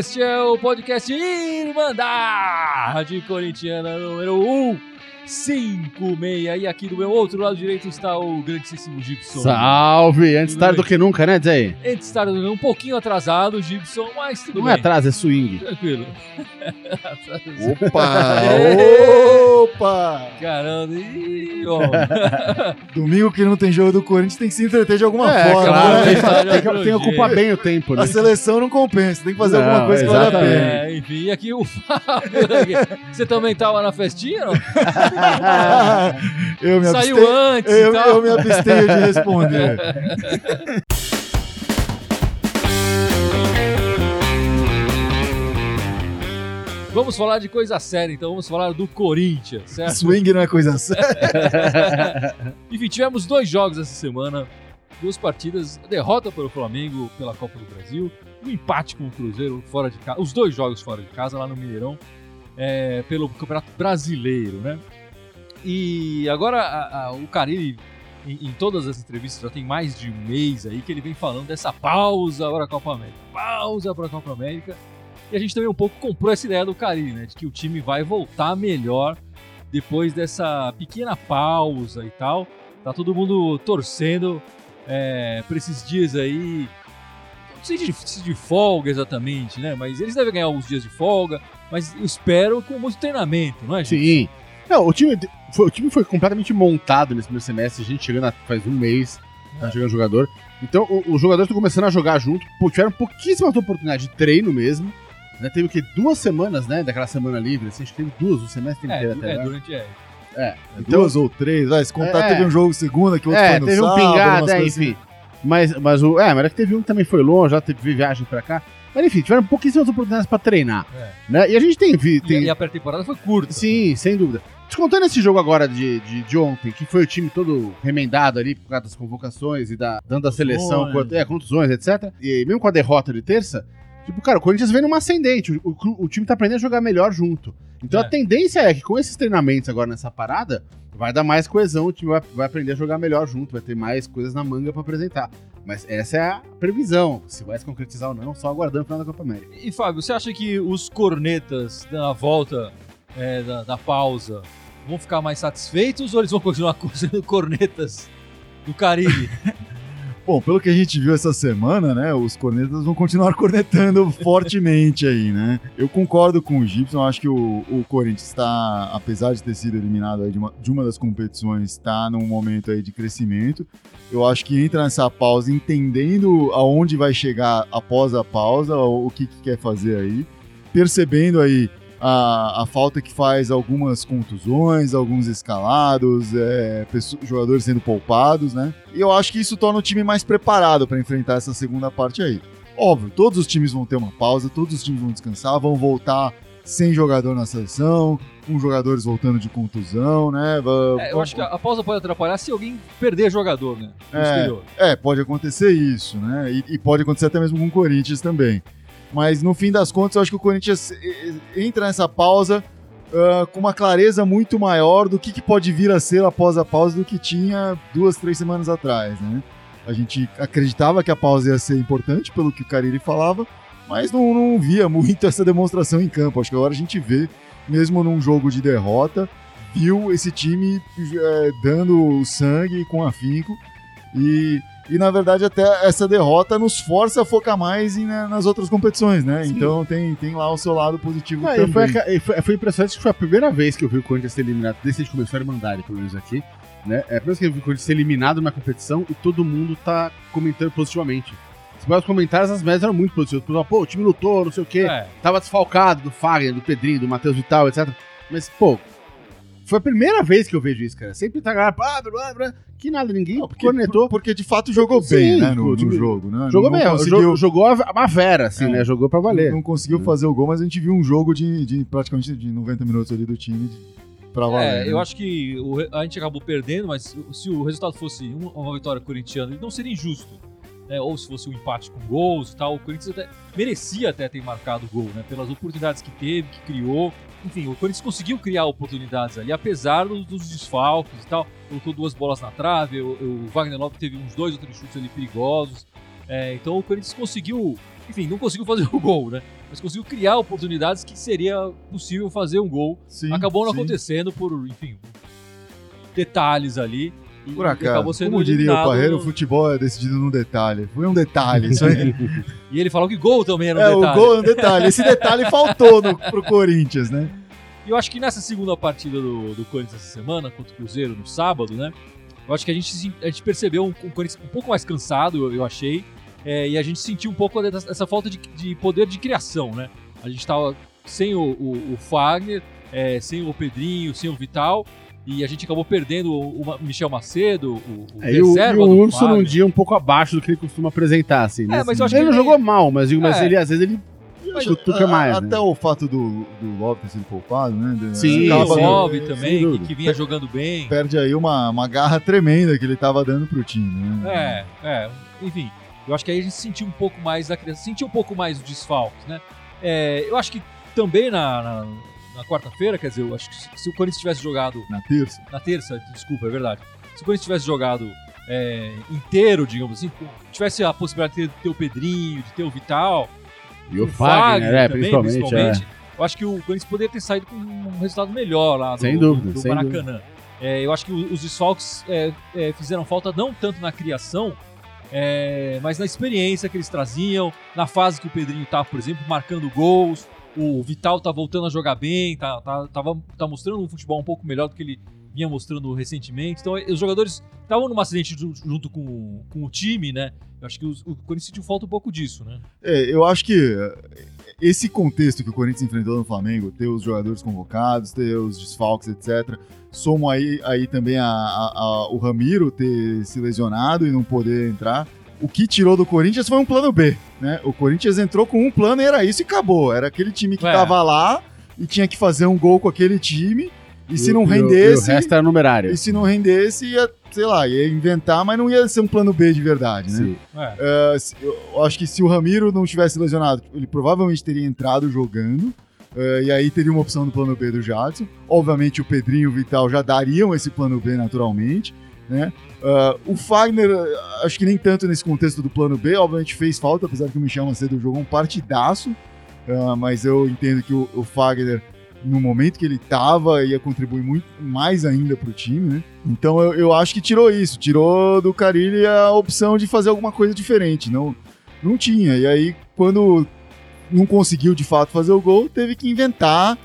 Este é o podcast Irmandade Corintiana número 156. E aqui do meu outro lado direito está o grandíssimo Gibson. Salve! Antes Tudo tarde bem? do que nunca, né, Zé? Antes de estar um pouquinho atrasado, Gibson, mas tudo Não bem. é atraso, é swing. Tranquilo. Opa! Opa! Caramba, ih, ó. Domingo que não tem jogo do Corinthians tem que se entreter de alguma é, forma. claro, né? tem, que- Tá tem que, que ocupar bem o tempo, né? A seleção não compensa, tem que fazer Não, alguma coisa que vale a exatamente. pena. É, enfim, e aqui o Fábio. Você também tava na festinha, não? eu me Saiu abstenho, antes eu, e tal. eu me abstenho de responder. Vamos falar de coisa séria, então vamos falar do Corinthians, certo? Swing não é coisa séria. Enfim, tivemos dois jogos essa semana, duas partidas, a derrota para o Flamengo pela Copa do Brasil, um empate com o Cruzeiro fora de casa, os dois jogos fora de casa lá no Mineirão, é, pelo Campeonato Brasileiro, né? E agora a- a- o Carilli, em, em todas as entrevistas, já tem mais de um mês aí que ele vem falando dessa pausa para a Copa América, pausa para a Copa América. E a gente também um pouco comprou essa ideia do Carilli, né? De que o time vai voltar melhor depois dessa pequena pausa e tal. Tá todo mundo torcendo é, para esses dias aí. Não sei de, se de folga exatamente, né? Mas eles devem ganhar alguns dias de folga. Mas espero com muito treinamento, não é, gente? Sim. Não, o time, foi, o time foi completamente montado nesse primeiro semestre. A gente chegando a- faz um mês, tá É. chegando jogador. Então, os jogadores estão começando a jogar junto. Tiveram pouquíssimas oportunidades de treino mesmo. Né? Teve o quê? Duas semanas, né? Daquela semana livre. Assim, acho que teve duas, o semestre É, inteiro até. é, durante. É, É. Então, Duas ou três, vai, se contar, É. teve um jogo segunda que outro é, foi no teve um sábado, pingado, umas é, enfim. Mas, mas o. É, mas é que teve um que também foi longe, já teve viagem pra cá. Mas enfim, tiveram pouquíssimas oportunidades pra treinar. É. Né? E a gente tem. vi- E, tem e a pré-temporada foi curta. Sim, sem dúvida. Descontando esse jogo agora de, de, de ontem, que foi o time todo remendado ali por causa das convocações e da, dando a seleção, quanto- é, contusões, etc. E mesmo com a derrota de terça, tipo, cara, o Corinthians vem numa ascendente. O, o- o time tá aprendendo a jogar melhor junto. Então É. a tendência é que com esses treinamentos agora nessa parada, vai dar mais coesão, o time vai, vai aprender a jogar melhor junto, vai ter mais coisas na manga pra apresentar. Mas essa é a previsão. Se vai se concretizar ou não, só aguardando o final da Copa América. E Fábio, você acha que os cornetas na volta é, da, da pausa vão ficar mais satisfeitos ou eles vão continuar sendo cornetas do Caribe? Bom, pelo que a gente viu essa semana, né, os cornetas vão continuar cornetando fortemente aí, né? Eu concordo com o Gibson, acho que o, o Corinthians está, apesar de ter sido eliminado de, uma, de uma das competições, está num momento aí de crescimento. Eu acho que entra nessa pausa entendendo aonde vai chegar após a pausa, o, o que, que quer fazer aí, percebendo aí a, a falta que faz algumas contusões, alguns escalados, é, pesso- jogadores sendo poupados, né? E eu acho que isso torna o time mais preparado para enfrentar essa segunda parte aí. Óbvio, todos os times vão ter uma pausa, todos os times vão descansar, vão voltar sem jogador na seleção, com jogadores voltando de contusão, né? Va- É, eu acho que a, pausa pode atrapalhar se alguém perder jogador, né? No É. É, pode acontecer isso, né? E, e pode acontecer até mesmo com o Corinthians também. Mas no fim das contas, eu acho que o Corinthians eh, eh, entra nessa pausa ah, com uma clareza muito maior do que, que pode vir a ser após a pausa do que tinha duas, três semanas atrás, né? A gente acreditava que a pausa ia ser importante, pelo que o Cariri falava, mas não, não via muito essa demonstração em campo. Acho que agora a gente vê, mesmo num jogo de derrota, viu esse time eh, dando sangue com afinco e, e na verdade até essa derrota nos força a focar mais em- na- nas outras competições, né? Sim. Então tem, tem lá o seu lado positivo Não, e também. foi, e foi, foi impressionante que foi a primeira vez que eu vi o Corinthians ser eliminado, desde que a gente começou a Irmandade, pelo menos aqui, né? É a primeira vez que eu vi o Corinthians ser eliminado na competição e todo mundo tá comentando positivamente. Os comentários, as médias eram muito positivas. Pessoal, Pô, o time lutou, não sei o quê, É, tava desfalcado do Fagner, do Pedrinho, do Matheus Vital, etc. Mas, pô, foi a primeira vez que eu vejo isso, cara. Sempre tá galera, blá, blá, blá, que nada, ninguém Porque, cornetou. porque de fato jogou Sim, bem, né, no, o no time- jogo, né? Jogou não bem, conseguiu, jogou, a a Vera, assim, É. né? Jogou pra valer. não conseguiu Hum. fazer o gol, mas a gente viu um jogo de, de praticamente de 90 minutos ali do time de, pra valer. é, eu né? acho que o a gente acabou perdendo, mas se o resultado fosse um- uma vitória corintiana, ele não seria injusto. Né? Ou se fosse um empate com gols e tal, o Corinthians até merecia até ter marcado o gol, né? Pelas oportunidades que teve, que criou. Enfim, o Corinthians conseguiu criar oportunidades ali, apesar dos, dos desfalques e tal. Colocou duas bolas na trave, o, o Wagner Lopes teve uns dois ou três chutes ali perigosos. É, então o Corinthians conseguiu enfim, não conseguiu fazer o gol, né? Mas conseguiu criar oportunidades que seria possível fazer um gol. Sim, Acabou não sim. acontecendo por, enfim, detalhes ali. Por acaso, acabou sendo como diria o eliminado. Parreira, o futebol é decidido num detalhe. Foi um detalhe, isso aí. E ele falou que gol também era um é, o detalhe. gol é um detalhe. Esse detalhe faltou no, pro Corinthians, né? E eu acho que nessa segunda partida do, do Corinthians essa semana, contra o Cruzeiro no sábado, né? Eu acho que a gente, a gente percebeu um, um Corinthians um pouco mais cansado, eu, eu achei. é, e a gente sentiu um pouco dessa essa falta de, de poder de criação, né? A gente tava sem o, o, o Fagner, é, sem o Pedrinho, sem o Vital. E a gente acabou perdendo o, o Michel Macedo, o, o É, e o, e reserva o Urso num dia um pouco abaixo do que ele costuma apresentar, assim. né? mas eu acho ele que não ele- jogou mal, mas, digo, mas É. ele, às vezes ele Mas chutuca mais, Até né? o fato do, do Lopes sido poupado, né? De- Sim, o Love também, que, que vinha jogando bem. Perde aí uma, uma garra tremenda que ele tava dando pro time, né? É, é, enfim. Eu acho que aí a gente sentiu um pouco mais da criança, sentiu um pouco mais os desfalques, né? É, eu acho que também na, na, na quarta-feira, quer dizer, eu acho que se, se o Corinthians tivesse jogado Na terça. na terça, desculpa, é verdade. Se o Corinthians tivesse jogado é, inteiro, digamos assim, tivesse a possibilidade de ter, o Pedrinho, de ter o Vital, E o Fagner, é, também, principalmente. eu acho que o Corinthians poderia ter saído com um resultado melhor lá do, Sem dúvida, do, do Maracanã. É, eu acho que os desfalques é, é, fizeram falta não tanto na criação, é, mas na experiência que eles traziam, na fase que o Pedrinho tá, por exemplo, marcando gols. O Vital tá voltando a jogar bem, tá, tá, tava, tá mostrando um futebol um pouco melhor do que ele vinha mostrando recentemente. Então, os jogadores estavam numa acidente ju- junto com, com o time, né? Eu acho que os- o Corinthians sentiu falta um pouco disso, né? É, eu acho que eh, esse contexto que o Corinthians enfrentou no Flamengo, ter os jogadores convocados, ter os desfalques, etc., somo aí, aí também a, a- a- o Ramiro ter se lesionado e não poder entrar. O que tirou do Corinthians foi um plano B, né? O Corinthians entrou com um plano e era isso e acabou. Era aquele time que É. tava lá e tinha que fazer um gol com aquele time. E se não rendesse, E o resto era numerário. e se não rendesse, ia, sei lá, ia inventar, mas não ia ser um plano B de verdade, né? Sim. É. Uh, eu acho que se o Ramiro não tivesse lesionado, ele provavelmente teria entrado jogando. uh, e aí teria uma opção do plano B do Jadson. Obviamente o Pedrinho e o Vital já dariam esse plano B naturalmente. Né? Uh, o Fagner, acho que nem tanto nesse contexto do plano B, obviamente fez falta, apesar que o Michel Macedo jogou um partidaço. uh, mas eu entendo que o, o Fagner, no momento que ele tava, ia contribuir muito mais ainda pro time, né? Então eu, eu acho que tirou isso, tirou do Carilli a opção de fazer alguma coisa diferente. Não, não tinha. E aí, quando não conseguiu de fato fazer o gol, teve que inventar.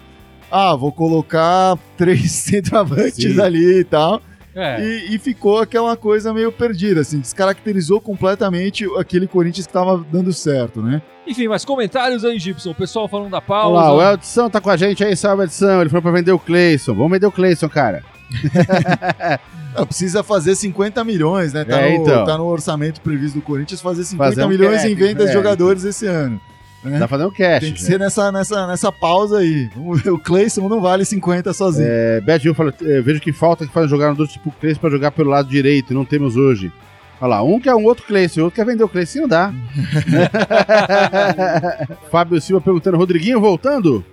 Ah, vou colocar três centroavantes Sim. ali e tal. É. E, e ficou aquela coisa meio perdida, assim, descaracterizou completamente aquele Corinthians que tava dando certo, né? Enfim, mas comentários aí, Gibson. O pessoal falando da pausa. Olha lá, o Edson tá com a gente aí, salve Edson. Ele foi pra vender o Cleison. Vamos vender o Cleison, cara. Ah, precisa fazer 50 milhões, né? Tá, É, no, então. tá no orçamento previsto do Corinthians fazer 50 Fazer um milhões em venda de é. jogadores esse ano. Né? Tá fazendo cash. Tem que já. ser nessa, nessa, nessa pausa aí. Vamos ver, o Cleison não vale 50 sozinho. É, Bad Hill fala, é, vejo que falta que faz um jogador tipo Cleison pra jogar pelo lado direito, não temos hoje. Olha lá, um quer um outro Cleison, o outro quer vender o Cleison, não dá. Fábio Silva perguntando, Rodriguinho voltando?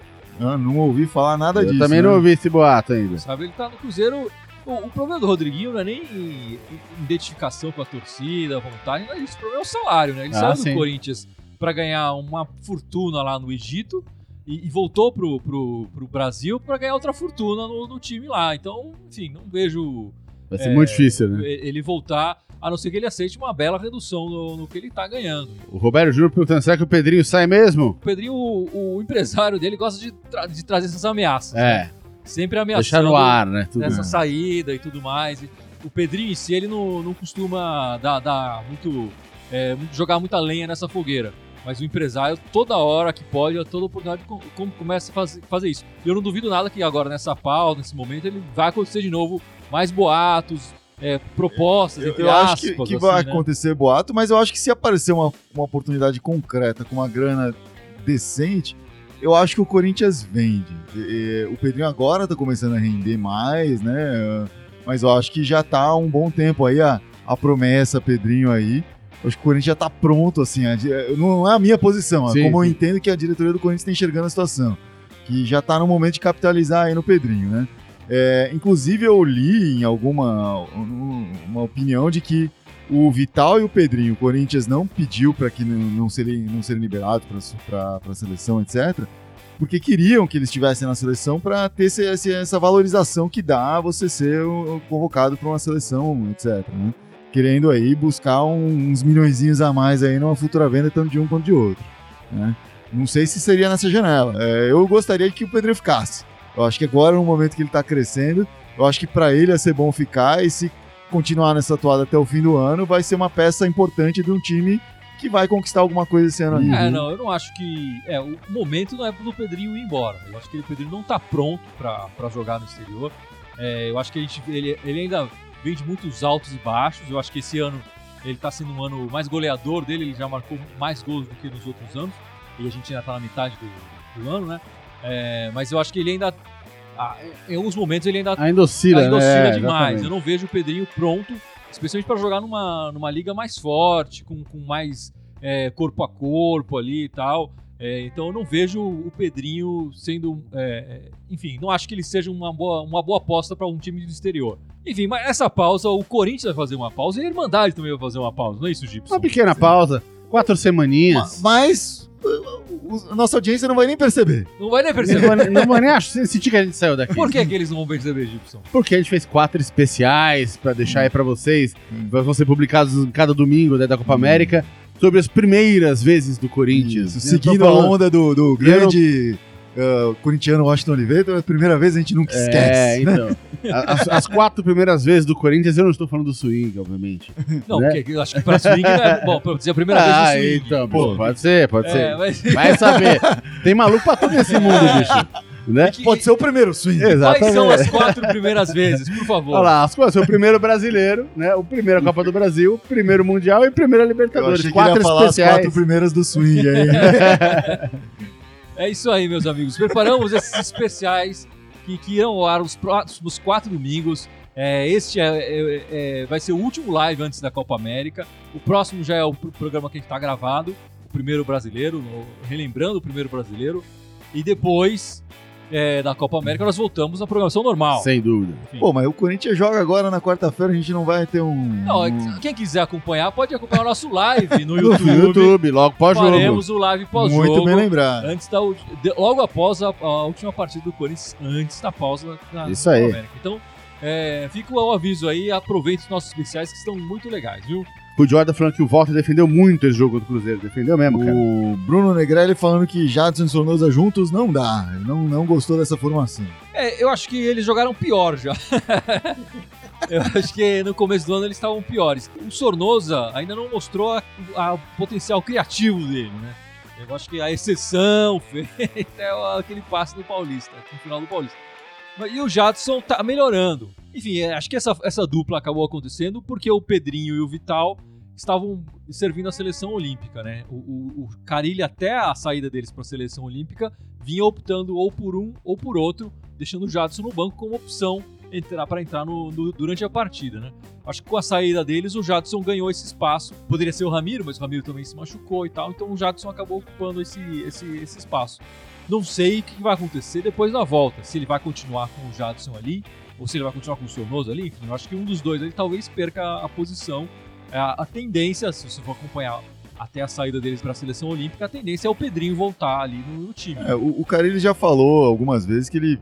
Ah, não ouvi falar nada Eu disso. também né? não ouvi esse boato ainda. Sabe, ele tá no Cruzeiro. O, o problema do Rodriguinho não é nem identificação com a torcida, vontade, não é isso. O problema é o salário, né? Ele Ah, saiu do Corinthians pra ganhar uma fortuna lá no Egito e, e voltou pro, pro, pro Brasil pra ganhar outra fortuna no, no time lá. Então, enfim, não vejo Vai ser É, muito difícil, né? ele voltar, a não ser que ele aceite uma bela redução no, no que ele tá ganhando. O Roberto Júnior perguntando, será que o Pedrinho sai mesmo? O Pedrinho, o, o empresário dele, gosta de, tra- de trazer essas ameaças. né? É, Sempre ameaçando. deixar no ar, né? Tudo. dessa saída e tudo mais. O Pedrinho em si, ele não, não costuma dar, dar muito, é, jogar muita lenha nessa fogueira. Mas o empresário, toda hora que pode, a toda oportunidade, com- com- começa a fazer, fazer isso. E eu não duvido nada que agora, nessa pausa, nesse momento, ele vai acontecer de novo mais boatos, é, propostas, Eu, entre eu acho aspas. que, que assim, vai né? acontecer boato, mas eu acho que se aparecer uma, uma oportunidade concreta com uma grana decente, eu acho que o Corinthians vende. E- e o Pedrinho agora tá começando a render mais, né? Mas eu acho que já tá há um bom tempo aí a, a promessa Pedrinho aí. Eu acho que o Corinthians já tá pronto, assim. a não é a minha posição, é Sim, como eu sim. entendo que a diretoria do Corinthians está enxergando a situação. Que já tá no momento de capitalizar aí no Pedrinho, né? É, inclusive, eu li em alguma uma opinião de que o Vital e o Pedrinho, o Corinthians não pediu para que não, não, serem, não serem liberados para a seleção, etc. Porque queriam que eles estivessem na seleção para ter esse, essa valorização que dá você ser convocado para uma seleção, etc. Né? Querendo aí buscar uns milhões a mais aí numa futura venda, tanto de um quanto de outro. Né? Não sei se seria nessa janela. É, eu gostaria que o Pedrinho ficasse. Eu acho que agora, no momento que ele está crescendo, eu acho que para ele ia ser bom ficar e se continuar nessa atuada até o fim do ano, vai ser uma peça importante de um time que vai conquistar alguma coisa esse ano É, não, eu não acho que. É, o momento não é pro Pedrinho ir embora. Eu acho que o Pedrinho não tá pronto para jogar no exterior. É, eu acho que a gente, ele, ele ainda vem de muitos altos e baixos. Eu acho que esse ano ele tá sendo um ano mais goleador dele, ele já marcou mais gols do que nos outros anos. E a gente ainda tá na metade do, do ano, né? É, mas eu acho que ele ainda ah, em alguns momentos ele ainda, ainda oscila, ainda né? oscila É, demais. Eu não vejo o Pedrinho pronto, especialmente para jogar numa, numa liga mais forte, com, com mais é, corpo a corpo ali e tal. É, então eu não vejo o Pedrinho sendo. é, é, enfim, não acho que ele seja uma boa, uma boa aposta para um time do exterior. Enfim, mas essa pausa, o Corinthians vai fazer uma pausa e a Irmandade também vai fazer uma pausa, não é isso, Gibson? Uma pequena pausa, quatro semaninhas. Mas uh, a nossa audiência não vai nem perceber. Não vai nem Não perceber. não vou nem sentir que a gente saiu daqui. Por que, que eles não vão perceber, Gibson? Porque a gente fez quatro especiais pra deixar aí pra vocês. Vão ser publicados cada domingo né, da Copa América. Sobre as primeiras vezes do Corinthians. Seguindo a onda do, do grande uh, corintiano Washington Oliveira, pela primeira vez a gente nunca É, esquece. né? então. As, as quatro primeiras vezes do Corinthians, eu não estou falando do swing, obviamente. Não, Né? porque eu acho que pra swing é. Bom, pra dizer a primeira vez ah, no swing. então, pô, pode ser, pode É, ser. mas. Vai saber. Tem maluco pra tudo nesse mundo, bicho. Né? que- Pode ser o primeiro swing. Exatamente. Quais são as quatro primeiras vezes, por favor? Olha lá, as coisas. O primeiro brasileiro, né? O primeiro Copa do Brasil, o primeiro Mundial e o primeiro Eu Libertadores. achei que ele Quatro ia falar as especiais. quatro primeiras do swing aí. É isso aí, meus amigos. Preparamos esses especiais que, que irão ao ar os próximos quatro domingos. É, este é, é- é- vai ser o último live antes da Copa América. O próximo já é o pr- programa que a gente está gravado, o primeiro brasileiro, relembrando o primeiro brasileiro. E depois é, da Copa América nós voltamos à programação normal. Sem dúvida. Pô, mas o Corinthians joga agora na quarta-feira, a gente não vai ter um. Não, é um- que- quem quiser acompanhar pode acompanhar o nosso live no No YouTube. YouTube, logo pós-jogo. Faremos o live pós-jogo. Muito bem lembrado. Antes da, logo após a, a última partida do Corinthians, antes da pausa na Isso Copa aí. América. Então, é, fica o aviso aí, aproveite os nossos especiais que estão muito legais, viu? O Jordan falando que o Walter defendeu muito esse jogo do Cruzeiro. Defendeu mesmo, cara. O Bruno Negrelli falando que Jadson e Sornosa juntos não dá. Ele não, não gostou dessa formação. É, eu acho que eles jogaram pior já. eu acho que no começo do ano eles estavam piores. O Sornosa ainda não mostrou a- a- o potencial criativo dele, né? Eu acho que a exceção feita é aquele passe do Paulista, no final do Paulista. E o Jadson tá melhorando. Enfim, é, acho que essa, essa dupla acabou acontecendo porque o Pedrinho e o Vital estavam servindo a seleção olímpica, né? O, o, o Carilli, até a saída deles para a seleção olímpica, vinha optando ou por um ou por outro, deixando o Jadson no banco como opção entrar para entrar no, no- durante a partida, né? Acho que com a saída deles, o Jadson ganhou esse espaço. Poderia ser o Ramiro, mas o Ramiro também se machucou e tal, então o Jadson acabou ocupando esse, esse, esse espaço. Não sei o que vai acontecer depois da volta, se ele vai continuar com o Jadson ali, ou se ele vai continuar com o Sornoso ali, enfim, eu acho que um dos dois ali talvez perca a posição. A, a tendência, se você for acompanhar até a saída deles para a seleção olímpica, a tendência é o Pedrinho voltar ali no, no time. É, o, o Carilli já falou algumas vezes que ele,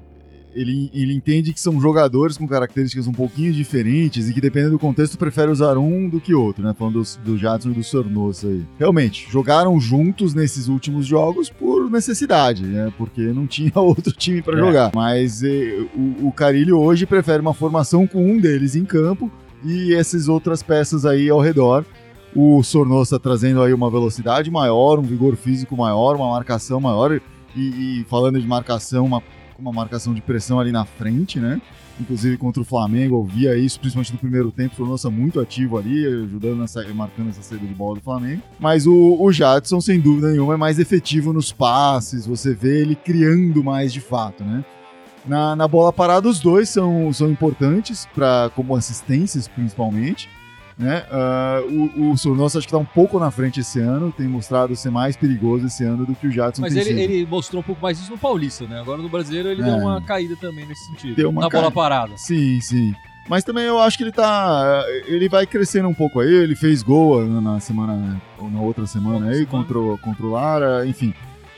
ele, ele entende que são jogadores com características um pouquinho diferentes e que, dependendo do contexto, prefere usar um do que outro, né? Falando do, do Jadson e do Sornosa aí. Realmente, jogaram juntos nesses últimos jogos por necessidade, né? Porque não tinha outro time para É. jogar. Mas eh, o, o Carilli hoje prefere uma formação com um deles em campo e essas outras peças aí ao redor. O Sornosa trazendo aí uma velocidade maior, um vigor físico maior, uma marcação maior e, e falando de marcação, uma, uma marcação de pressão ali na frente, né? Inclusive contra o Flamengo, eu via isso, principalmente no primeiro tempo, o Sornosa muito ativo ali, ajudando, nessa, marcando essa saída de bola do Flamengo. Mas o, o Jadson, sem dúvida nenhuma, é mais efetivo nos passes, você vê ele criando mais de fato, né? Na, na bola parada, os dois são, são importantes, pra, como assistências principalmente. Né? Ah, o, o Sornosa acho que está um pouco na frente esse ano, tem mostrado ser mais perigoso esse ano do que o Jadson Mas ele, ele mostrou um pouco mais isso no Paulista, né? Agora no brasileiro ele É. deu uma caída também nesse sentido. Deu uma na bola parada. Sim, sim. Mas também eu acho que ele tá. Ele vai crescendo um pouco aí. Ele fez gol na semana. Ou na outra semana aí, contra, o- contra o Lara, enfim.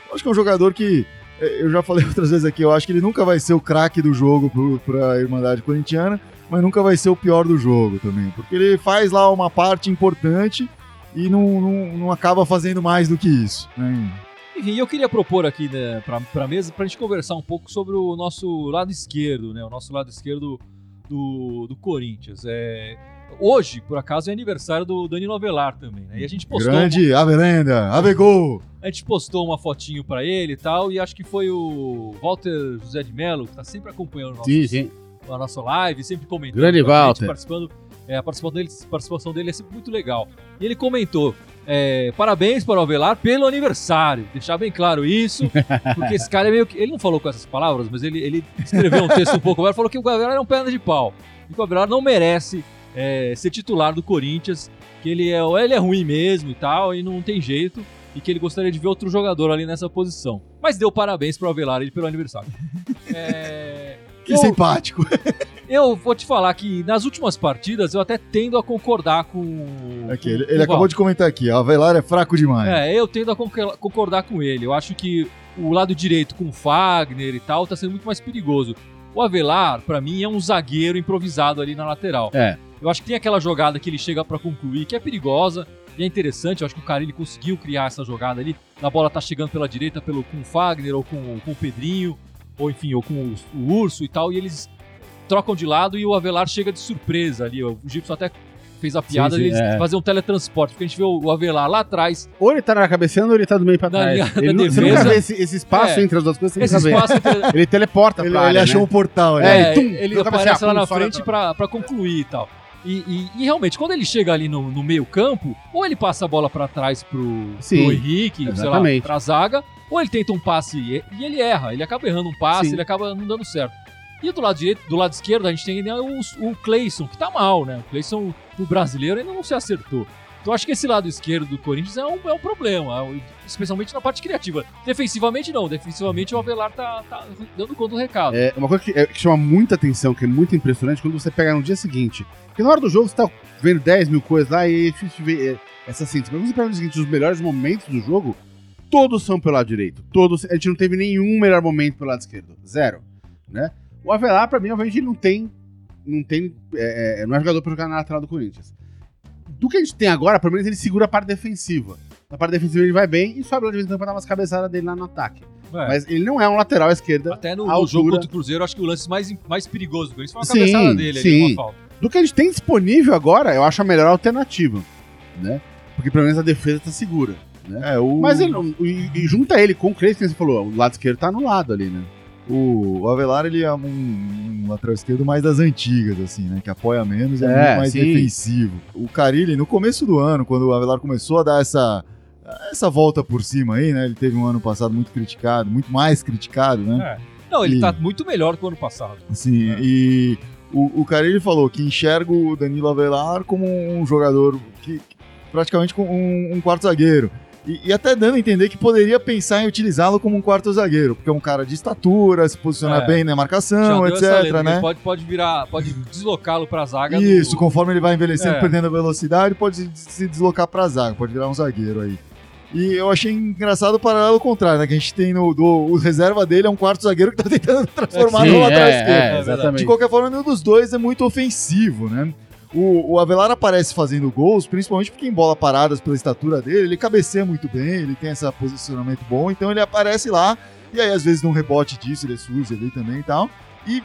Eu acho que é um jogador que. eh, Eu já falei outras vezes aqui, eu acho que ele nunca vai ser o craque do jogo pro, pra Irmandade Corintiana, mas nunca vai ser o pior do jogo também. Porque ele faz lá uma parte importante e não, não, não acaba fazendo mais do que isso. Né? Enfim, eu queria propor aqui né, pra, pra mesa pra gente conversar um pouco sobre o nosso lado esquerdo, né? O nosso lado esquerdo do, do Corinthians. É, hoje, por acaso, é aniversário do Danilo Avelar também, né? E a gente postou, uma, Grande Averenda, Avegol! a gente postou uma fotinho pra ele e tal, e acho que foi o Walter José de Mello, que tá sempre acompanhando o nosso, Sim, sim. A nossa live, sempre comentando. Grande Walter. Participando, é, a participação dele, a participação dele é sempre muito legal. E ele comentou: é, parabéns para o Avelar pelo aniversário. Deixar bem claro isso, porque esse cara é meio que. Ele não falou com essas palavras, mas ele, ele escreveu um texto um pouco agora, falou que o Avelar é um perna de pau. E que o Avelar não merece é, ser titular do Corinthians, que ele é, ele é ruim mesmo e tal, e não tem jeito. E que ele gostaria de ver outro jogador ali nessa posição. Mas deu parabéns para o Avelar ele pelo aniversário. É, Que eu- simpático. eu vou te falar que nas últimas partidas eu até tendo a concordar com. Aqui, ele ele o acabou de comentar aqui, ó, Avelar é fraco demais. É, eu tendo a concor- concordar com ele. Eu acho que o lado direito com o Fagner e tal tá sendo muito mais perigoso. O Avelar, pra mim, é um zagueiro improvisado ali na lateral. É. Eu acho que tem aquela jogada que ele chega pra concluir, que é perigosa e é interessante. Eu acho que o Carilli conseguiu criar essa jogada ali. A bola tá chegando pela direita pelo, com o Fagner ou com, com o Pedrinho, ou enfim, ou com o, o Urso e tal, e eles trocam de lado e o Avelar chega de surpresa ali. O Gibson até fez a piada sim, de eles é. fazer um teletransporte, porque a gente vê o o Avelar lá atrás, Ou ele tá na cabeceando ou ele tá do meio pra Na trás. linha Ele você defesa. nunca vê esse, esse espaço É. entre as duas coisas, você esse espaço entre- Ele teleporta Ele, pra ele área, achou né? um portal ali. É, É, e tum, ele aparece lá na frente pra, pra concluir e tal. E, e- e realmente, quando ele chega ali no, no meio campo, ou ele passa a bola pra trás pro, Sim, pro Henrique, sei lá, exatamente. pra zaga, ou ele tenta um passe e, e ele erra, ele acaba errando um passe, Sim. ele acaba não dando certo. E do lado direito, do lado esquerdo, a gente tem né, o, o Cleison, que tá mal, né? O Cleison, o brasileiro, ainda não se acertou. Então acho que esse lado esquerdo do Corinthians é um, é um problema, especialmente na parte criativa. Defensivamente não, defensivamente o Avelar tá, tá dando conta do recado. É uma coisa que, é, que chama muita atenção, que é muito impressionante, quando você pega no dia seguinte. Porque na hora do jogo você tá vendo 10 mil coisas lá e é difícil ver é, essa síntese. Mas quando você pega no dia seguinte, os melhores momentos do jogo, todos são pelo lado direito. Todos. A gente não teve nenhum melhor momento pelo lado esquerdo. Zero. Né? O Avelar, pra mim, obviamente, ele não tem. Não tem. é, é, não é jogador pra jogar na lateral do Corinthians. Do que a gente tem agora, pelo menos ele segura a parte defensiva. Na parte defensiva ele vai bem e sobe lá de vez em quando pra dar umas cabeçadas dele lá no ataque. É. Mas ele não é um lateral à esquerda. Até no, no jogo contra o Cruzeiro, acho que o lance mais, mais perigoso do Corinthians foi uma Sim, cabeçada dele ali, sim. uma falta. Do que a gente tem disponível agora, eu acho a melhor alternativa, né? Porque pelo menos a defesa tá segura, né? É, o, Mas ele, não- e, e junta ele com o Cleiton, que você falou, o lado esquerdo tá anulado ali, né? O, o Avelar ele é um, um lateral esquerdo mais das antigas, assim, né? Que apoia menos e é, É, muito mais sim. defensivo. O Carilli, no começo do ano, quando o Avelar começou a dar essa, essa volta por cima aí, né? Ele teve um ano passado muito criticado, muito mais criticado, né? Não, ele E- tá muito melhor que o ano passado. Assim, e o, o Carilli falou que enxerga o Danilo Avelar como um jogador que, que praticamente com um, um quarto zagueiro. E, e até dando a entender que poderia pensar em utilizá-lo como um quarto zagueiro, porque é um cara de estatura, se posicionar É. bem na marcação, etc, letra, né? Pode, pode virar, pode deslocá-lo pra zaga. no- Isso, conforme ele vai envelhecendo, É. perdendo a velocidade, pode se- se deslocar pra zaga, pode virar um zagueiro aí. E eu achei engraçado o paralelo contrário, né? Que a gente tem no. Do, o reserva dele é um quarto zagueiro que tá tentando transformar Sim, no lateral é, esquerdo. é, exatamente. De qualquer forma, nenhum dos dois é muito ofensivo, né? O, o Avelar aparece fazendo gols, principalmente porque em bola paradas pela estatura dele, ele cabeceia muito bem, ele tem esse posicionamento bom, então ele aparece lá, e aí às vezes num rebote disso, ele surge ali também e tal. E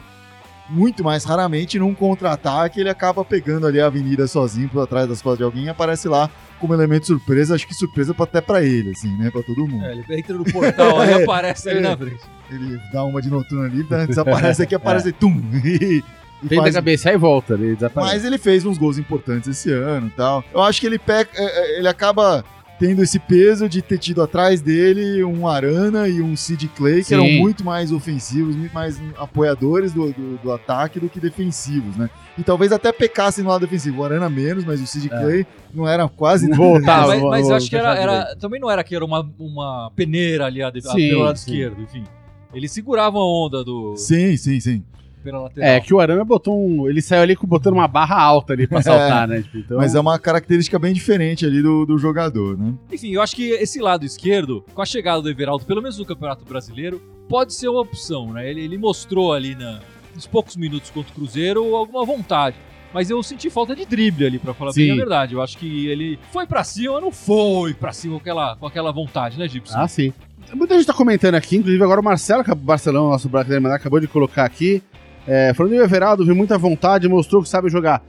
muito mais raramente num contra-ataque ele acaba pegando ali a avenida sozinho por atrás das costas de alguém e aparece lá como elemento surpresa, acho que surpresa até pra ele, assim, né? Pra todo mundo. É, ele entra no portal ali É, aparece ali é. na frente. Ele dá uma de noturno ali, né? desaparece aqui, aparece tum! E, e Tenta faz- cabeçar e volta, ele desaparece. mas ele fez uns gols importantes esse ano e tal. Eu acho que ele peca, é, é, ele acaba tendo esse peso de ter tido atrás dele um Arana e um Sid Clay, que Sim. eram muito mais ofensivos, muito mais apoiadores do, do, do ataque do que defensivos, né? E talvez até pecassem no lado defensivo. O Arana menos, mas o Sid É. Clay não era quase voltava. mas mas eu acho que era, era- também não era que era uma, uma peneira ali a, de- a- Sim, pelo lado sim. esquerdo, enfim. Ele segurava a onda do. Sim, sim, sim. Pela lateral. É, que o Arana botou um. Ele saiu ali com- botando uma barra alta ali pra saltar, né? Tipo, então, Mas é uma característica bem diferente ali do, do jogador, né? Enfim, eu acho que esse lado esquerdo, com a chegada do Everaldo, pelo menos no Campeonato Brasileiro, pode ser uma opção, né? Ele, ele mostrou ali na, nos poucos minutos contra o Cruzeiro alguma vontade. Mas eu senti falta de drible ali, pra falar bem Sim. a verdade. Eu acho que ele foi pra cima, não foi pra cima com aquela, com aquela vontade, né, Gibson? Ah, sim. Muita gente tá comentando aqui, inclusive agora o Marcelo que é Barcelona, nosso brasileiro, acabou de colocar aqui. É, falando do Everaldo, viu muita vontade, mostrou que sabe jogar.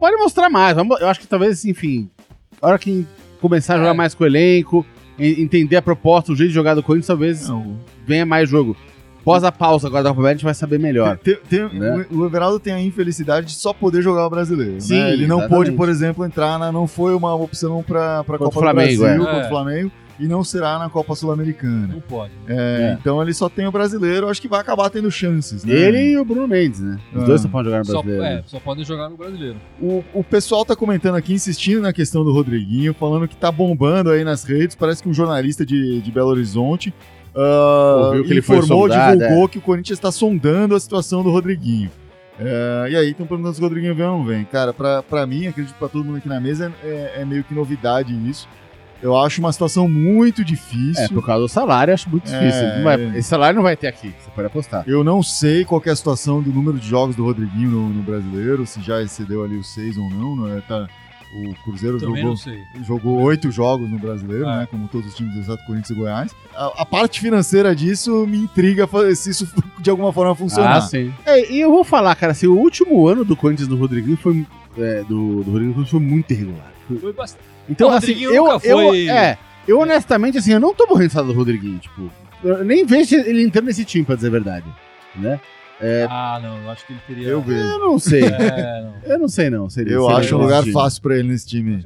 Pode mostrar mais, eu acho que talvez, enfim, a hora que começar a jogar É. mais com o elenco, en- entender a proposta, o jeito de jogar do Corinthians, talvez Não, venha mais jogo. Pós a pausa agora da Copa a gente vai saber melhor. Tem- tem- Né? o, Everaldo tem a infelicidade de só poder jogar o brasileiro. Sim, né? Ele não exatamente. pôde, por exemplo, entrar na. Não foi uma opção para a Copa Flamengo, do Brasil é. contra É. o Flamengo e não será na Copa Sul-Americana. Não pode. É, É. Então ele só tem o brasileiro, acho que vai acabar tendo chances. Né? Ele e o Bruno Mendes, né? Os Ah. dois só podem jogar no Só, brasileiro. é, só podem jogar no brasileiro. O, o pessoal tá comentando aqui, insistindo na questão do Rodriguinho, falando que tá bombando aí nas redes. Parece que um jornalista de, de Belo Horizonte Ouviu que ele foi informou, sondado, divulgou que o Corinthians está sondando a situação do Rodriguinho. É, e aí, estão perguntando se o Rodriguinho vem ou não vem. Cara, pra, pra mim, acredito pra todo mundo aqui na mesa, é, é meio que novidade isso. Eu acho uma situação muito difícil. É, por causa do salário, eu acho muito É, difícil. Não vai- é. esse salário não vai ter aqui, você pode apostar. Eu não sei qual que é a situação do número de jogos do Rodriguinho no, no brasileiro, se já excedeu ali os seis ou não. né? Tá, o Cruzeiro Também jogou não oito jogos no brasileiro, É. né? Como todos os times do Exato Corinthians e Goiás. A, a parte financeira disso me intriga se isso de alguma forma funcionar. Ah, sim. É, e eu vou falar, cara, assim, o último ano do Corinthians do Rodriguinho foi. é, do, do Rodriguinho foi muito irregular. Foi bastante. Então, O assim, eu, nunca eu, foi- é, eu honestamente, assim, eu não tô morrendo de saudade do Rodriguinho, tipo. Eu nem vejo ele entrando nesse time, pra dizer a verdade. Né? Ah, não, eu acho que ele teria. Eu vejo. Eu não sei. É, não. eu não sei, não. Seria, Eu seria acho um lugar time. fácil pra ele nesse time.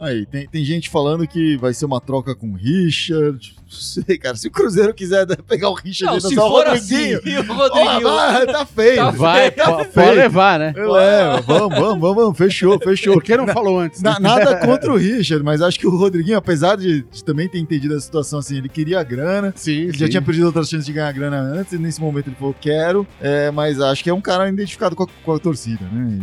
Aí, tem, tem gente falando que vai ser uma troca com o Richard. Não sei, cara. Se o Cruzeiro quiser pegar o Richard Não, se só o for assim, Rodriguinho. o Rodriguinho. Ó, tá feio. Tá Vai, Tá feio. pode levar, né? Eu levo. Vamos, vamos, vamos, vamos. Fechou, fechou. Por que não falou antes? Na- nada contra o Richard, mas acho que o Rodriguinho, apesar de, de também ter entendido a situação assim, ele queria grana. Sim, Ele já sim. tinha perdido outras chances de ganhar grana antes, e nesse momento ele falou, quero, é, mas acho que é um cara identificado com a, com a torcida, né?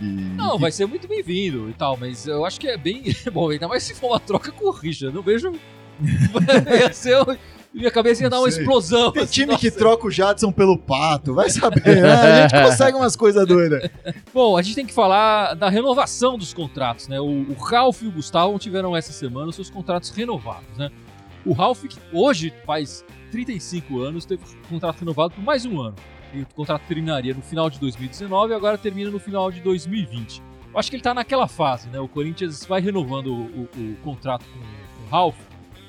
E, e- Não, e- vai ser muito bem-vindo e tal, mas eu acho que é bem. Bom, ainda mais se for uma troca com o Richard. Não vejo. ia ser. um- Minha cabeça ia dar uma explosão. Tem assim, time que nossa. troca o Jadson pelo pato, vai saber, né? A gente consegue umas coisas doidas. Bom, a gente tem que falar da renovação dos contratos, né? O, o Ralf e o Gustavo tiveram essa semana os seus contratos renovados, né? O Ralf, que hoje faz 35 anos, teve o contrato renovado por mais um ano. E o contrato terminaria no final de 2019 e agora termina no final de 2020. Eu acho que ele tá naquela fase, né? O Corinthians vai renovando o, o- o contrato com, com o Ralf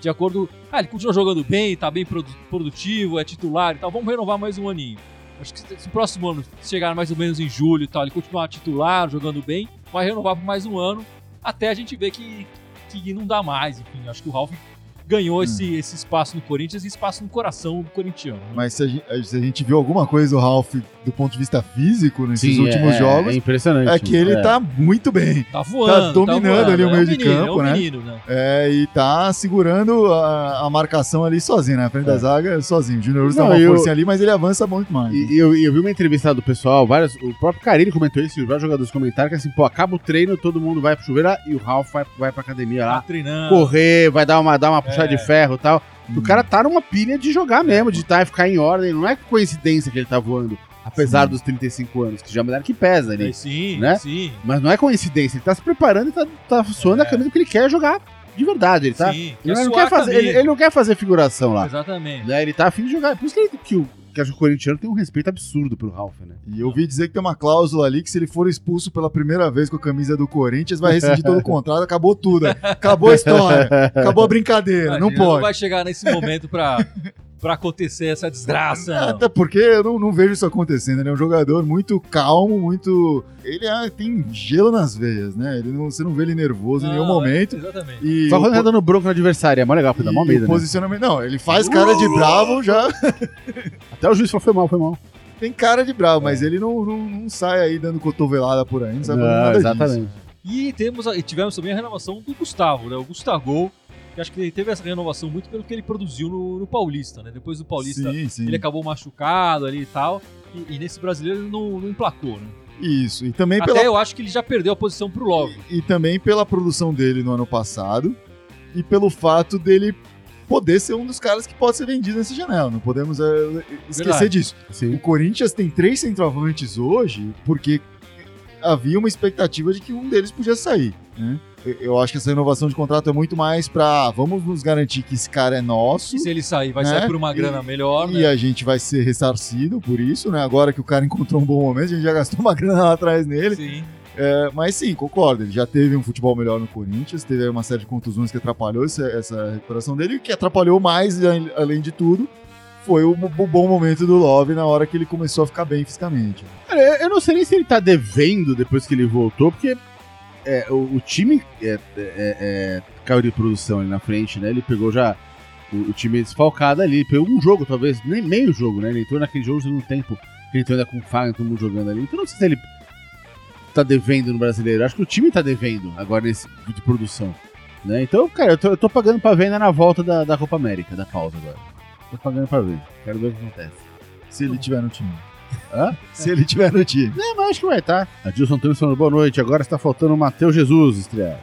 de acordo. Ah, ele continua jogando bem, tá bem produ- produtivo, é titular e tal. Vamos renovar mais um aninho. Acho que se, se o próximo ano chegar mais ou menos em julho e tal, ele continuar titular, jogando bem, vai renovar por mais um ano, até a gente ver que, que não dá mais. Enfim, acho que o Ralf ganhou esse, esse espaço no Corinthians e espaço no coração do corintiano. né? Mas se a, gente, se a gente viu alguma coisa do Ralph do ponto de vista físico nesses Sim, últimos é, jogos, É impressionante. é que ele É. tá muito bem. Tá voando. dominando voando. ali o é meio um de menino, campo, é um né? menino, né? É, e tá segurando a, a marcação ali sozinho, né? Na frente da zaga, sozinho. O Júnior Urso dá uma e forcinha ali, mas ele avança muito mais. né? E, e eu, eu vi uma entrevista do pessoal, vários, o próprio Carilli comentou isso, e vários jogadores comentaram que assim, pô, acaba o treino, todo mundo vai pro chuveiro ah, e o Ralf vai, vai pra academia Tá lá, treinando. correr, vai dar uma, dar uma puxada É. de ferro e tal. Hum. O cara tá numa pilha de jogar mesmo, de tá, ficar em ordem, não é coincidência que ele tá voando, apesar Sim. dos 35 anos, que já é uma que pesa ali. É, sim, né? sim. Mas não é coincidência, ele tá se preparando e tá, tá suando a camisa porque ele quer jogar de verdade, ele tá... sim. Ele, quer não quer fazer, ele, ele não quer fazer figuração lá. Exatamente. Né? Ele tá afim de jogar. Por isso que, ele, que, o, que acho que o corintiano tem um respeito absurdo pelo Ralf, né? E eu ouvi dizer que tem uma cláusula ali que se ele for expulso pela primeira vez com a camisa do Corinthians, vai rescindir todo o contrato, acabou tudo. Acabou a história, acabou a brincadeira, não pode. vai chegar nesse momento pra, pra acontecer essa desgraça. não. Até porque eu não, não vejo isso acontecendo. Ele é um jogador muito calmo, muito. Ele é- tem gelo nas veias, né? Ele não, você não vê ele nervoso em nenhum é- momento. Exatamente. E Só quando po- tá dando bronca no adversário, é mó legal, pra dar mó o medo, né? posicionamento. Não, ele faz cara de bravo, já Até o juiz falou, foi mal, foi mal. tem cara de bravo, mas ele não, não, não sai aí dando cotovelada por aí, não sabe fazer Não, nada exatamente. disso. E temos, e tivemos também a renovação do Gustavo, né? O Gustavo, que acho que ele teve essa renovação muito pelo que ele produziu no, no Paulista, né? Depois do Paulista, Sim, sim. ele acabou machucado ali e tal. E, e nesse brasileiro ele não, não emplacou, né? Isso. E também, Até pela, eu acho que ele já perdeu a posição pro Love. e também pela produção dele no ano passado e pelo fato dele poder ser um dos caras que pode ser vendido nessa janela. Não podemos eh, esquecer Verdade. disso. O Sim. Corinthians tem três centroavantes hoje porque havia uma expectativa de que um deles podia sair. né? Eu- acho que essa renovação de contrato é muito mais pra vamos nos garantir que esse cara é nosso E se ele sair, vai Né? sair por uma grana melhor, e né? a gente vai ser ressarcido por isso, né? Agora que o cara encontrou um bom momento, a gente já gastou uma grana lá atrás nele. Sim. É, mas sim, concordo. Ele já teve um futebol melhor no Corinthians, teve aí uma série de contusões que atrapalhou essa, essa recuperação dele. E o que atrapalhou mais, além de tudo, foi o, o bom momento do Love na hora que ele começou a ficar bem fisicamente. Cara, eu, eu não sei nem se ele tá devendo depois que ele voltou, porque é, o, o time é, é, é, caiu de produção ali na frente, né? Ele pegou já o, o time desfalcado ali, pegou um jogo, talvez, nem meio jogo, né? Ele entrou naquele jogo no tempo ele entrou ainda com o Fagner, todo mundo jogando ali. Então não sei se ele tá devendo no brasileiro. Acho que o time tá devendo agora nesse de produção. Né? Então, cara, eu tô, eu tô pagando pra venda na volta da, da Copa América, da pausa agora. Tô pagando pra ver. Quero ver o que acontece. Se ele tiver no time. Hã? Se ele tiver no time. É, mas acho que vai estar. Tá. Adilson Tênis falando boa noite. Agora está faltando o Matheus Jesus estrear.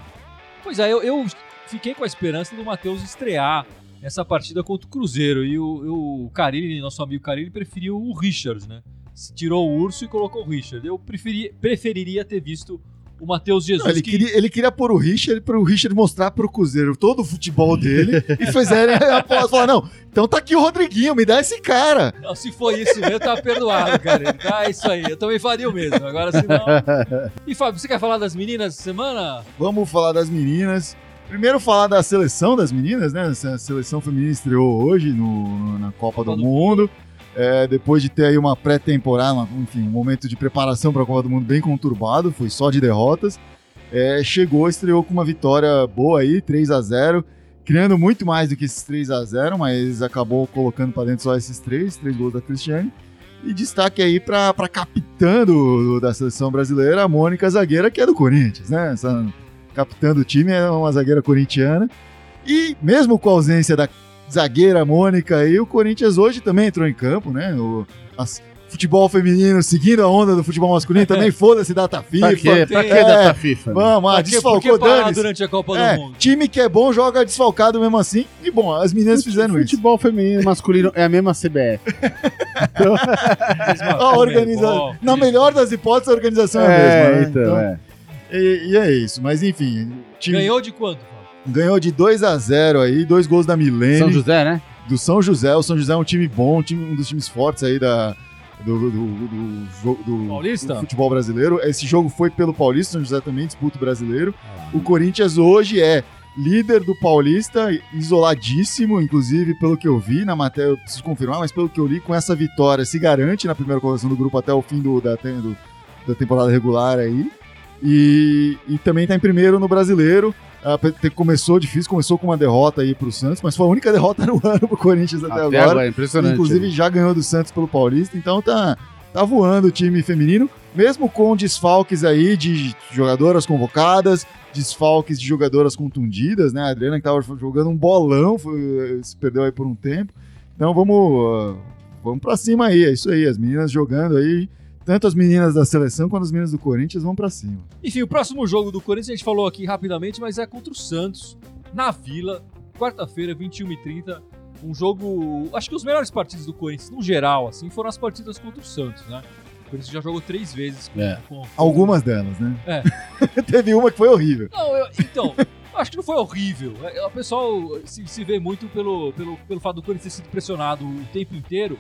Pois é, eu, eu fiquei com a esperança do Matheus estrear essa partida contra o Cruzeiro. E o, o Carilli, nosso amigo Carilli, preferiu o Richard, né? Tirou o Urso e colocou o Richard. Eu preferi, preferiria ter visto o Matheus Jesus. Não, ele, que- queria, ele queria pôr o Richard para o Richard mostrar pro Cruzeiro todo o futebol dele e fizerem a aposta. Falar, não, então tá aqui o Rodriguinho, me dá esse cara. Não, se foi isso mesmo, tá perdoado, cara. Ah, isso aí. Eu também faria o mesmo. Agora, se não... E, Fábio, você quer falar das meninas essa semana? Vamos falar das meninas. Primeiro falar da seleção das meninas, né? A seleção feminina estreou hoje no- na Copa, do, do Mundo. É, depois de ter aí uma pré-temporada, enfim, um momento de preparação para a Copa do Mundo bem conturbado, foi só de derrotas. É, chegou, estreou com uma vitória boa aí, 3 a 0 criando muito mais do que esses 3 a 0 mas acabou colocando para dentro só esses três, três gols da Cristiane. E destaque aí para capitã do- da seleção brasileira, a Mônica Zagueira, que é do Corinthians, né? Essa capitã do time é uma zagueira corintiana. E mesmo com a ausência da zagueira Mônica aí, o Corinthians hoje também entrou em campo, né? O as- futebol feminino seguindo a onda do futebol masculino também, foda-se data FIFA. Pra quê? Pra que É, data FIFA? né? Vamos, ah, desfalcou Danis. durante a Copa É, do Mundo? time que é bom joga desfalcado mesmo assim. E bom, as meninas fizeram isso. Futebol feminino e masculino é a mesma CBF. A organização. Na melhor das hipóteses, a organização é, a mesma. né? então, é. E, e é isso. Mas enfim, time Ganhou de quanto? Ganhou de 2 a 0 aí, dois gols da Milene. São José, né? do São José. O São José é um time bom, um, time- um dos times fortes aí da, do, do, do, do jogo- do- Paulista? do futebol brasileiro. Esse jogo foi pelo Paulista, São José também disputa o brasileiro. O Corinthians hoje é líder do Paulista, isoladíssimo, inclusive pelo que eu vi na matéria, eu preciso confirmar, mas pelo que eu li, com essa vitória se garante na primeira colocação do grupo até o fim do, da, do- da temporada regular aí. E, e também tá em primeiro no brasileiro. Ah, começou difícil, começou com uma derrota aí pro Santos, mas foi a única derrota no ano pro Corinthians até, Até agora. agora, impressionante. Inclusive já ganhou do Santos pelo Paulista, então tá, tá voando o time feminino, mesmo com desfalques aí de jogadoras convocadas, desfalques de jogadoras contundidas, né? A Adriana que tava jogando um bolão, foi- se perdeu aí por um tempo. Então vamos, ah, vamos pra cima aí, é isso aí, as meninas jogando aí, tanto as meninas da seleção quanto as meninas do Corinthians vão pra cima. Enfim, o próximo jogo do Corinthians a gente falou aqui rapidamente, mas é contra o Santos, na Vila, quarta-feira, 21h30. Um jogo. Acho que os melhores partidos do Corinthians, no geral, assim, foram as partidas contra o Santos, né? O Corinthians já jogou três vezes com. É. com- Algumas delas, né? É. Teve uma que foi horrível. Não, eu- então, acho que não foi horrível. É, O pessoal se, se vê muito pelo, pelo, pelo fato do Corinthians ter sido pressionado o tempo inteiro,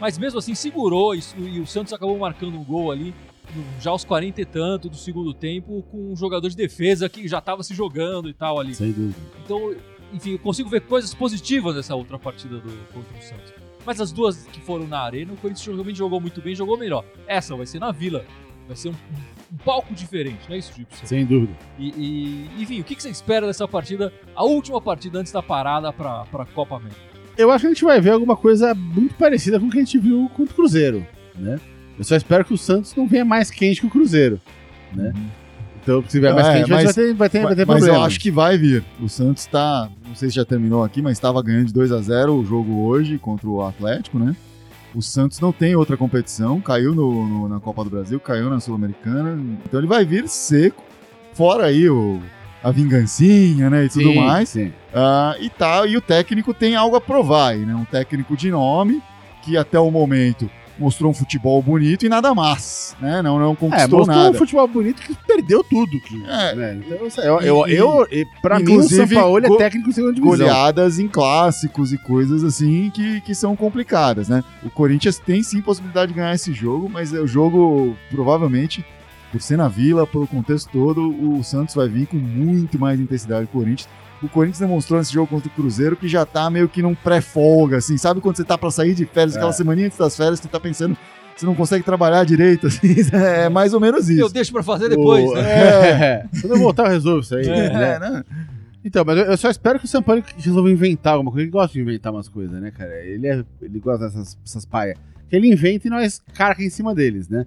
mas mesmo assim segurou isso, e o Santos acabou marcando um gol ali, já aos 40 e tanto do segundo tempo, com um jogador de defesa que já estava se jogando e tal ali. Sem dúvida. Então, enfim, eu consigo ver coisas positivas nessa outra partida do, contra o Santos. Mas as duas que foram na arena, o Corinthians realmente jogou muito bem, jogou melhor. Essa vai ser na Vila. Vai ser um, um palco diferente, não é isso, Gibson? Sem dúvida. E, e, enfim, o que você espera dessa partida, a última partida antes da parada para a Copa América? Eu acho que a gente vai ver alguma coisa muito parecida com o que a gente viu contra o Cruzeiro, né? Eu só espero que o Santos não venha mais quente que o Cruzeiro, né? Então, se vier mais É, quente, mas- vai ter, vai ter, vai ter mas problema. eu acho que vai vir. O Santos tá. Não sei se já terminou aqui, mas estava ganhando de 2 a 0 o jogo hoje contra o Atlético, né? O Santos não tem outra competição, caiu no, no- na Copa do Brasil, caiu na Sul-Americana, então ele vai vir seco, fora aí o, a vingancinha, né, e tudo Sim, mais. sim. Ah, e tal, e o técnico tem algo a provar aí, né? Um técnico de nome que até o momento mostrou um futebol bonito e nada mais, né? Não, não É, conquistou mostrou nada. um futebol bonito que perdeu tudo. Que, É. né? Então, eu, eu, E- eu, eu- pra mim, o Paulo é técnico de segunda divisão. goleadas em clássicos e coisas assim que, que são complicadas, né? O Corinthians tem sim possibilidade de ganhar esse jogo, mas é o jogo provavelmente por ser na Vila, pelo contexto todo, o Santos vai vir com muito mais intensidade que o Corinthians. O Corinthians demonstrou nesse jogo contra o Cruzeiro que já tá meio que num pré-folga, assim, sabe quando você tá pra sair de férias, É. aquela semaninha antes das férias, você tá pensando, você não consegue trabalhar direito, assim, é mais ou menos isso. Eu deixo pra fazer depois, O- né? É. Quando eu voltar, eu resolvo isso aí. É. né? É, né? Então, mas eu, só espero que o São Paulo resolva inventar alguma coisa. Ele gosta de inventar umas coisas, né, cara? Ele, é, ele gosta dessas essas paias. Que ele inventa e nós carca em cima deles, né?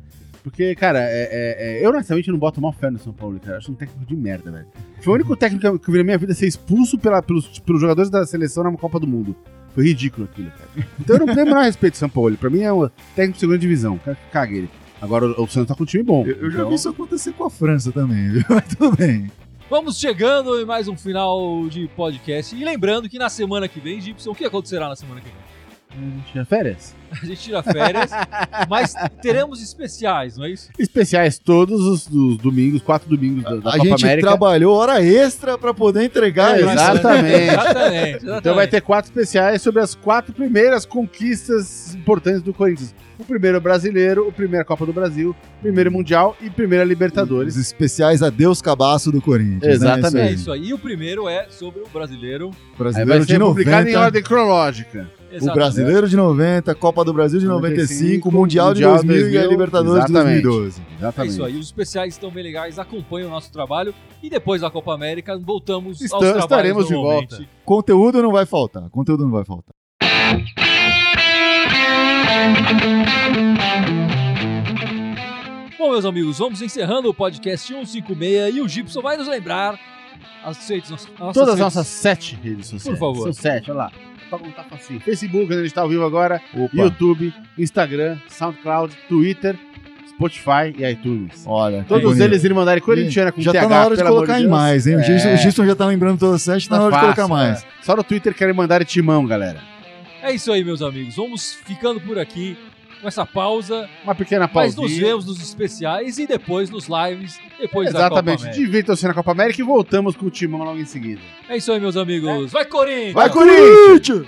Porque, cara, é, é- é- eu honestamente não boto mal fé no São Paulo, cara. Eu acho um técnico de merda, velho. Foi o único técnico que eu- vi na minha vida ser expulso pela- pelos, pelos jogadores da seleção na Copa do Mundo. Foi ridículo aquilo, cara. Então eu não tenho o menor respeito do São Paulo. Pra mim é um técnico de segunda divisão. Cara, cague ele. Agora o, o Santos tá com um time bom. Eu, eu já Então- vi isso acontecer com a França também, viu? Mas tudo bem. Vamos chegando em mais um final de podcast. E lembrando que na semana que vem, Gibson, o que acontecerá na semana que vem? A gente tinha férias? A gente tira férias, mas teremos especiais, não é isso? Especiais todos os, os domingos, quatro domingos da, da a Copa gente América. trabalhou hora extra pra poder entregar É, isso. exatamente. exatamente, exatamente. Então vai ter quatro especiais sobre as quatro primeiras conquistas importantes do Corinthians. O primeiro brasileiro, o primeiro Copa do Brasil, o primeiro Mundial e primeira Os Libertadores. especiais Adeus Cabaço do Corinthians. Exatamente. Né? É isso aí. E o primeiro é sobre o brasileiro. Isso aí. Vai Brasileiro ser de publicado em 90. ordem cronológica. O Exatamente. Brasileiro de 90, Copa do Brasil de 95, 95, Mundial de Mundial 2000 e a 2000, Libertadores de exatamente. 2012. É Exatamente. isso aí. Os especiais estão bem legais, acompanham o nosso trabalho. E depois da Copa América, voltamos Está- aos trabalhos estaremos de volta. Conteúdo não vai faltar. Conteúdo não vai faltar. Bom, meus amigos, vamos encerrando o podcast 156 e o Gibson vai nos lembrar as redes, as nossas Todas as redes- nossas sete redes sociais. Por favor. São sete, olha lá. Pra contar facinho. Facebook, onde a gente tá ao vivo agora. Opa. YouTube, Instagram, SoundCloud, Twitter, Spotify e iTunes. Olha, Todos eles irem mandarem corintiana com Já TH, tá na hora de colocar em mais, hein? O É. Gilson- O Gilson já tá lembrando todas as sete, tá na hora de Fácil, colocar mais. é. Só no Twitter querem mandar timão, galera. É isso aí, meus amigos. Vamos ficando por aqui com essa pausa. Uma pequena pausa. Mas nos vemos nos especiais e depois nos lives, depois Exatamente. de Copa Divirtam-se na Copa América e voltamos com o Timão logo em seguida. É isso aí, meus amigos. É. Vai, Corinthians! Vai, Corinthians!